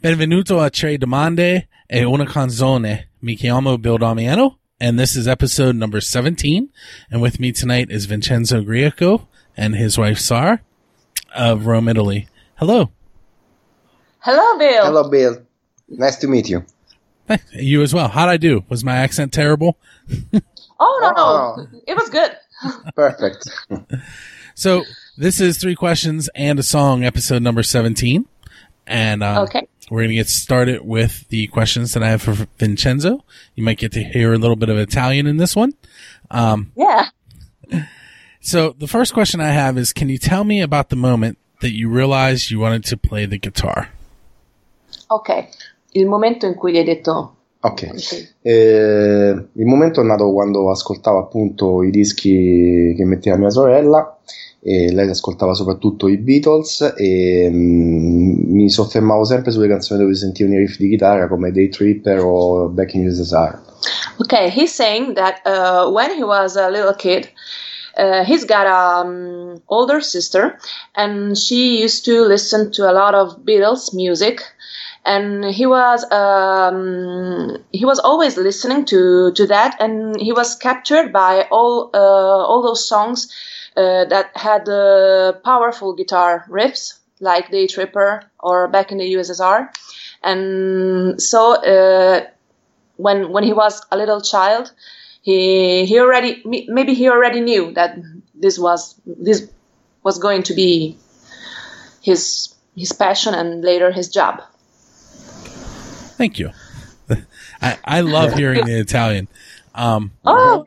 Benvenuto a Tre Domande e una canzone. Mi chiamo Bill Damiano, and this is episode number 17. And with me tonight is Vincenzo Grieco and his wife Sar of Rome, Italy. Hello. Hello, Bill. Hello, Bill. Nice to meet you. You as well. How'd I do? Was my accent terrible? Oh, no, Oh. no. It was good. Perfect. So this is three questions and a song, episode number 17. And, um, Okay. We're going to get started with the questions that I have for Vincenzo. You might get to hear a little bit of Italian in this one. Um, Yeah. so the first question I have is, can you tell me about the moment that you realized you wanted to play the guitar? Ok. Il momento in cui gli hai detto... Ok. Eh, il momento è nato quando ascoltavo appunto i dischi che metteva mia sorella e lei ascoltava soprattutto i Beatles e mm, mi soffermavo sempre sulle canzoni dove sentivano i riff di chitarra come Day Tripper o Back in. Okay, he's saying that uh, when he was a little kid, uh, he's got an um, older sister, and she used to listen to a lot of Beatles music, and he was um, he was always listening to to that, and he was captured by all uh, all those songs uh, that had uh, powerful guitar riffs like Day Tripper or Back in the USSR, and so. Uh, when when he was a little child, he he already maybe he already knew that this was this was going to be his his passion and later his job. Thank you. I, I love hearing the Italian. Um, Oh,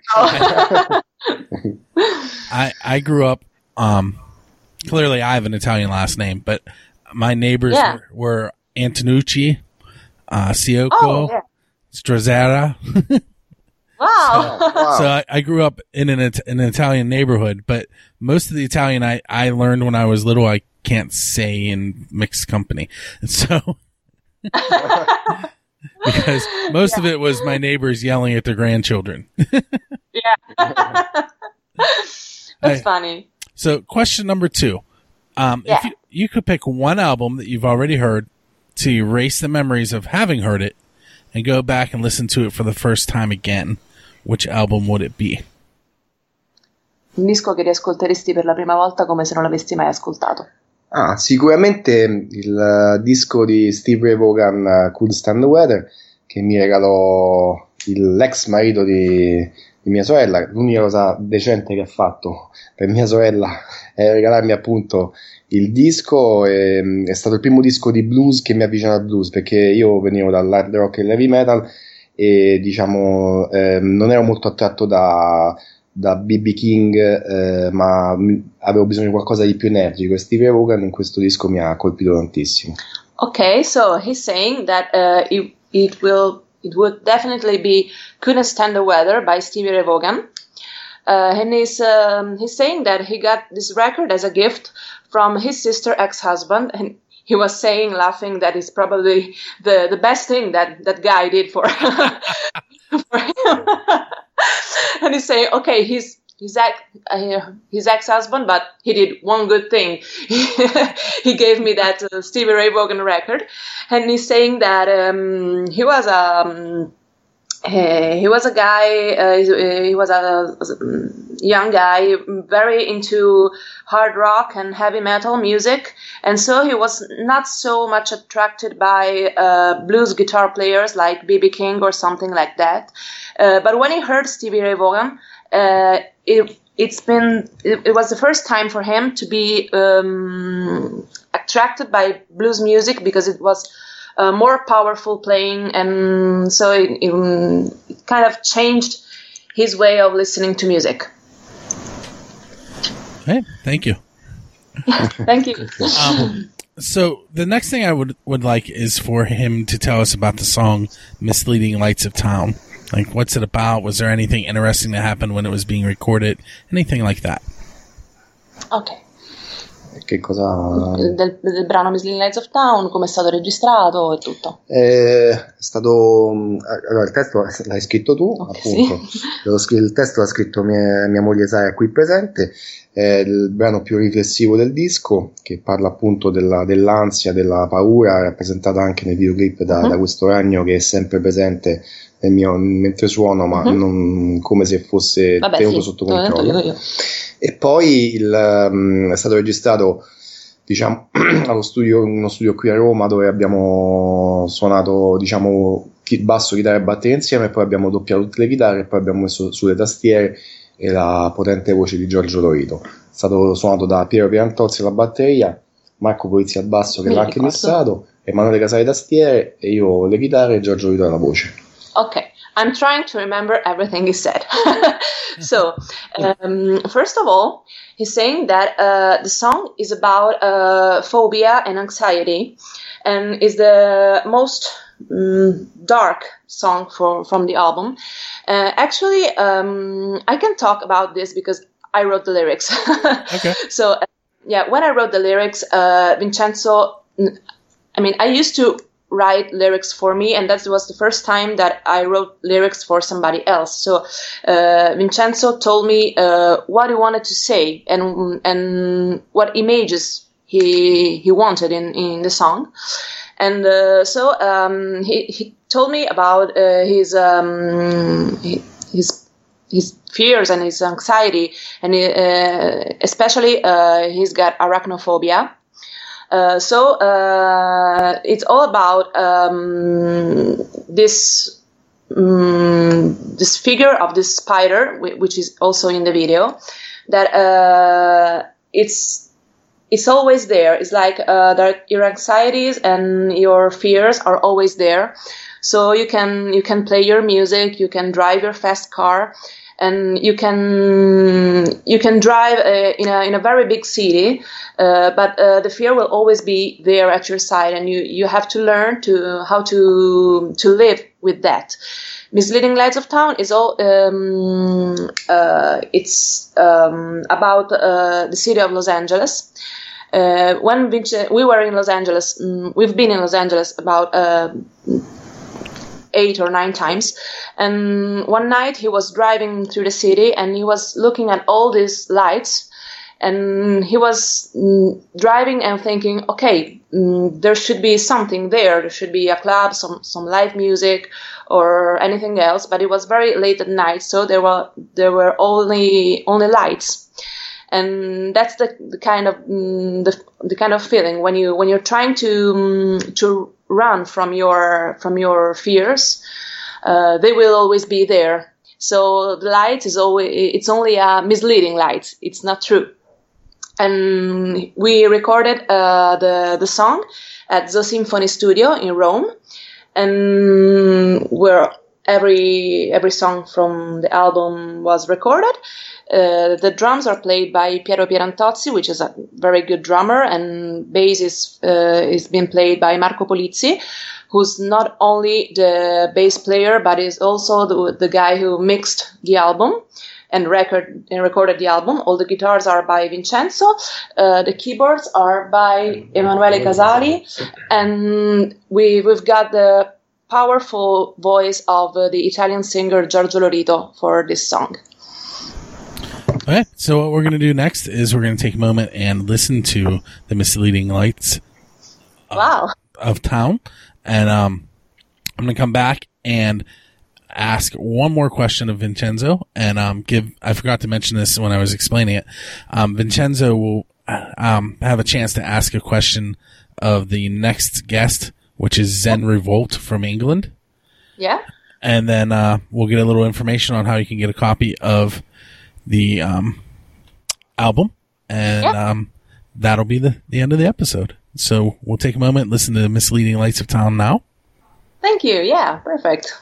I, I grew up, um, clearly I have an Italian last name, but my neighbors Yeah. were, were Antonucci, uh, Siocco, oh yeah. Strazzera. wow. Wow. So I, I grew up in an, It- an Italian neighborhood, but most of the Italian I, I learned when I was little, I can't say in mixed company. And so, because most of it was my neighbors yelling at their grandchildren. yeah. That's Hey. funny. So question number two. Um, if you, you could pick one album that you've already heard to erase the memories of having heard it and go back and listen to it for the first time again, which album would it be? Un disco che riascolteresti per la prima volta come se non l'avessi mai ascoltato. Ah, sicuramente il eh, disco di Steve Ray Vaughan, eh, Could Stand the Weather, che mi regalò il- l'ex marito di, di mia sorella. L'unica cosa decente che ha fatto per mia sorella è regalarmi appunto il disco. E, mm, è stato il primo disco di blues che mi avvicina al blues, perché io venivo dall'hard rock e l'heavy metal e diciamo ehm, non ero molto attratto da da BB King, eh, ma avevo bisogno di qualcosa di più energico in questo disco mi ha colpito tantissimo. Okay, so he's saying that uh, it, it will it would definitely be "Couldn't Stand the Weather" by Stevie Ray Vaughan, uh, and he's um, he's saying that he got this record as a gift from his sister ex-husband, and he was saying, laughing, that it's probably the the best thing that that guy did for for him. and he's saying, okay, he's his ex uh, his ex husband, but he did one good thing. he gave me that uh, Stevie Ray Vaughan record, and he's saying that um, he was a. Um, uh, he was a guy. Uh, he he was a young guy, very into hard rock and heavy metal music, and so he was not so much attracted by uh, blues guitar players like BB King or something like that. Uh, but when he heard Stevie Ray Vaughan, uh, it, it's been it, it was the first time for him to be um, attracted by blues music because it was uh, more powerful playing, and so it, it, it kind of changed his way of listening to music. Hey, thank you. Thank you. Um, so the next thing I would would like is for him to tell us about the song "Misleading Lights of Town." Like, what's it about? Was there anything interesting that happened when it was being recorded? Anything like that? Okay. Che cosa... Del, del brano Misleading Lights of Town, come è stato registrato e tutto. Eh, è stato... Allora, il testo l'hai scritto tu, Ok, appunto. sì. Lo- Il testo l'ha scritto mia, mia moglie Sara qui presente. È il brano più riflessivo del disco, che parla appunto della- dell'ansia, della paura, rappresentata anche nei videoclip da, Mhm. da questo ragno che è sempre presente nel mio, mentre suono, ma Mhm. non come se fosse Vabbè, tenuto sì, sotto controllo. io, io. E poi il, mm, è stato registrato diciamo, allo studio, uno studio qui a Roma dove abbiamo suonato diciamo, basso, chitarra e batteria insieme, poi abbiamo doppiato tutte le chitarre e poi abbiamo messo sulle tastiere e la potente voce di Giorgio Lorito. È stato suonato da Piero Pierantozzi alla batteria, Marco Polizzi al basso che Mi l'ha anche ricordo. missato, Emanuele Casale tastiere e io le chitarre e Giorgio Lorito alla voce. Okay, I'm trying to remember everything he said. so, um, first of all, he's saying that uh, the song is about uh, phobia and anxiety, and is the most mm, dark song for, from the album. Uh, actually, um, I can talk about this because I wrote the lyrics. Okay. So, uh, yeah, when I wrote the lyrics, uh, Vincenzo, I mean, I used to write lyrics for me, and that was the first time that I wrote lyrics for somebody else. So, uh, Vincenzo told me uh, what he wanted to say and and what images he he wanted in in the song. And uh, so um, he, he told me about uh, his um, his his fears and his anxiety, and uh, especially uh, he's got arachnophobia. Uh, so uh, it's all about um, this um, this figure of this spider, which is also in the video, that uh, it's it's always there. It's like uh, your anxieties and your fears are always there. So you can you can play your music, you can drive your fast car, and you can you can drive uh, in a in a very big city, uh, but uh, the fear will always be there at your side, and you you have to learn to how to to live with that. Misleading Lights of Town is all um, uh, it's um, about uh, the city of Los Angeles. Uh, when we were in Los Angeles, mm, we've been in Los Angeles about eight or nine times. And one night he was driving through the city and he was looking at all these lights and he was mm, driving and thinking, okay, mm, there should be something there. There should be a club, some some live music, or anything else. But it was very late at night, so there were there were only only lights, and that's the, the kind of mm, the, the kind of feeling when you when you're trying to to run from your from your fears. Uh, they will always be there. So the light is always it's only a misleading light. It's not true and we recorded uh, the the song at the Symphony Studio in Rome, and where every every song from the album was recorded. Uh, the drums are played by Piero Pierantozzi, which is a very good drummer, and bass is uh, is being played by Marco Polizzi, who's not only the bass player but is also the, the guy who mixed the album and record and recorded the album. All the guitars are by Vincenzo. Uh, the keyboards are by Emanuele Casali, and we we've got the powerful voice of uh, the Italian singer Giorgio Lorito for this song. Okay, so what we're going to do next is we're going to take a moment and listen to the misleading lights Wow. of town, and um, I'm going to come back and ask one more question of Vincenzo, and um, give. I forgot to mention this when I was explaining it. Um, Vincenzo will uh, um have a chance to ask a question of the next guest, which is Zen Revolt from England. Yeah. and then uh, we'll get a little information on how you can get a copy of the um, album, and Yeah. um, that'll be the, the end of the episode. So we'll take a moment, listen to "Misleading Lights of Town" now. Thank you. Yeah. Perfect.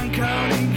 and counting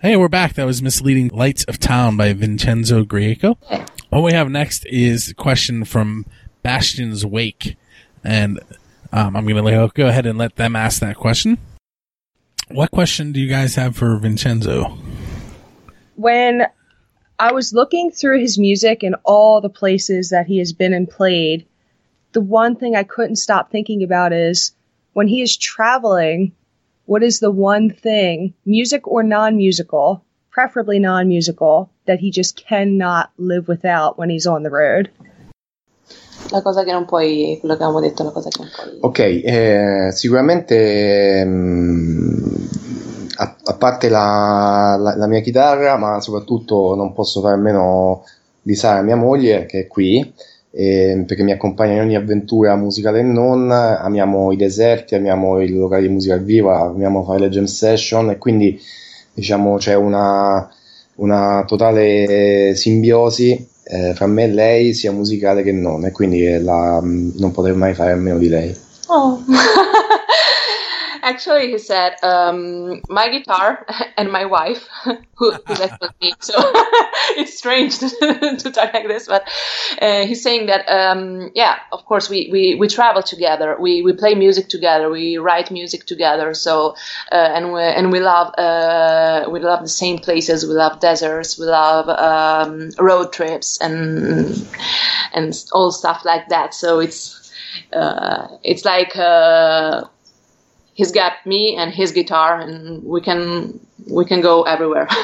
Hey, we're back. That was Misleading Lights of Town by Vincenzo Grieco. What we have next is a question from Bastion's Wake. And um, I'm going to go ahead and let them ask that question. What question do you guys have for Vincenzo? when I was looking through his music and all the places that he has been and played, the one thing I couldn't stop thinking about is when he is traveling, what is the one thing, music or non musical, preferably non musical, that he just cannot live without when he's on the road? La cosa che non puoi, quello che avevamo detto, la cosa che non puoi. Ok, eh, sicuramente mm, a, a parte la, la- la mia chitarra, ma soprattutto non posso fare a meno di Sara, mia moglie, che è qui, eh, perché mi accompagna in ogni avventura musicale e non, amiamo i deserti, amiamo i locali di musica al vivo, amiamo fare le jam session e quindi diciamo c'è una, una totale simbiosi eh, fra me e lei, sia musicale che non, e quindi eh, la- non potrei mai fare a meno di lei. Oh. Actually, he said, um, my guitar and my wife, who, who's actually me, so it's strange to, to talk like this, but uh, he's saying that, um, yeah, of course, we, we, we travel together, we, we play music together, we write music together, so, uh, and we, and we love, uh, we love the same places, we love deserts, we love, um, road trips and, and all stuff like that, so it's, uh, it's like, uh, he's got me and his guitar and we can we can go everywhere.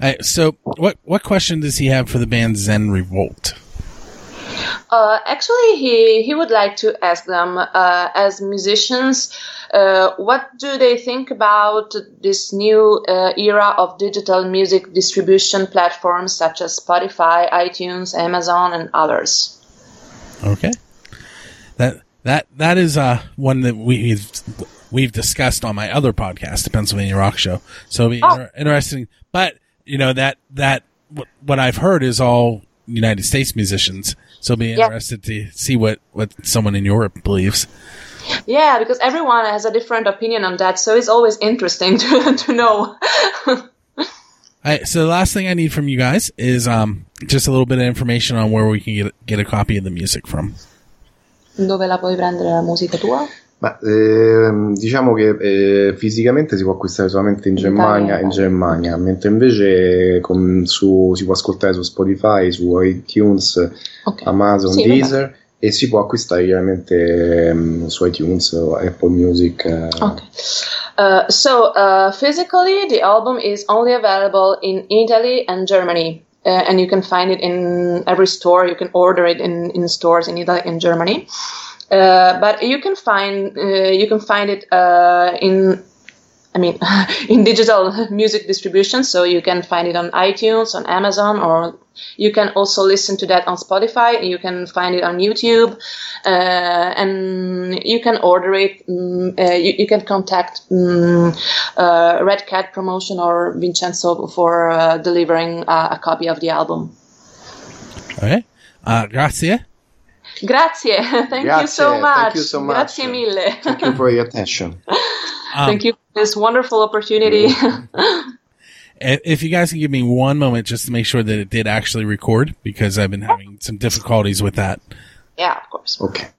Uh, so, what what question does he have for the band Zen Revolt? uh, actually he he would like to ask them uh, as musicians uh, what do they think about this new uh, era of digital music distribution platforms such as spotify itunes amazon and others? Okay, that that that is uh one that we've we've discussed on my other podcast, the Pennsylvania Rock Show. So it'll be Oh. inter- interesting. But you know that that what, what I've heard is all United States musicians. So it'll be Yeah. interested to see what what someone in Europe believes. yeah because everyone has a different opinion on that so it's always interesting to, to know All right, so the last thing I need from you guys is um just a little bit of information on where we can get get a copy of the music from. Dove la puoi prendere la musica tua Ma ehm, diciamo che eh, fisicamente si può acquistare solamente in Germania, in Germania, mentre invece con- su- si può ascoltare su Spotify, su iTunes, Ok. Amazon, Sì, Deezer e si può acquistare chiaramente ehm, su iTunes o Apple Music. eh. Okay. Uh, so uh, physically, the album is only available in Italy and Germany, uh, and you can find it in every store. You can order it in, in stores in Italy and Germany. Uh, but you can find uh, you can find it uh, in I mean, in digital music distribution, so you can find it on iTunes, on Amazon, or you can also listen to that on Spotify. You can find it on YouTube, uh, and you can order it. mm, uh, you, you can contact mm, uh, Red Cat Promotion or Vincenzo for uh, delivering uh, a copy of the album. Okay. Uh, grazie. Grazie, thank you Grazie, so thank you so much. Grazie mille. Thank you for your attention. Um, Thank you for this wonderful opportunity. If you guys can give me one moment just to make sure that it did actually record, because I've been having some difficulties with that. yeah, of course. Ok.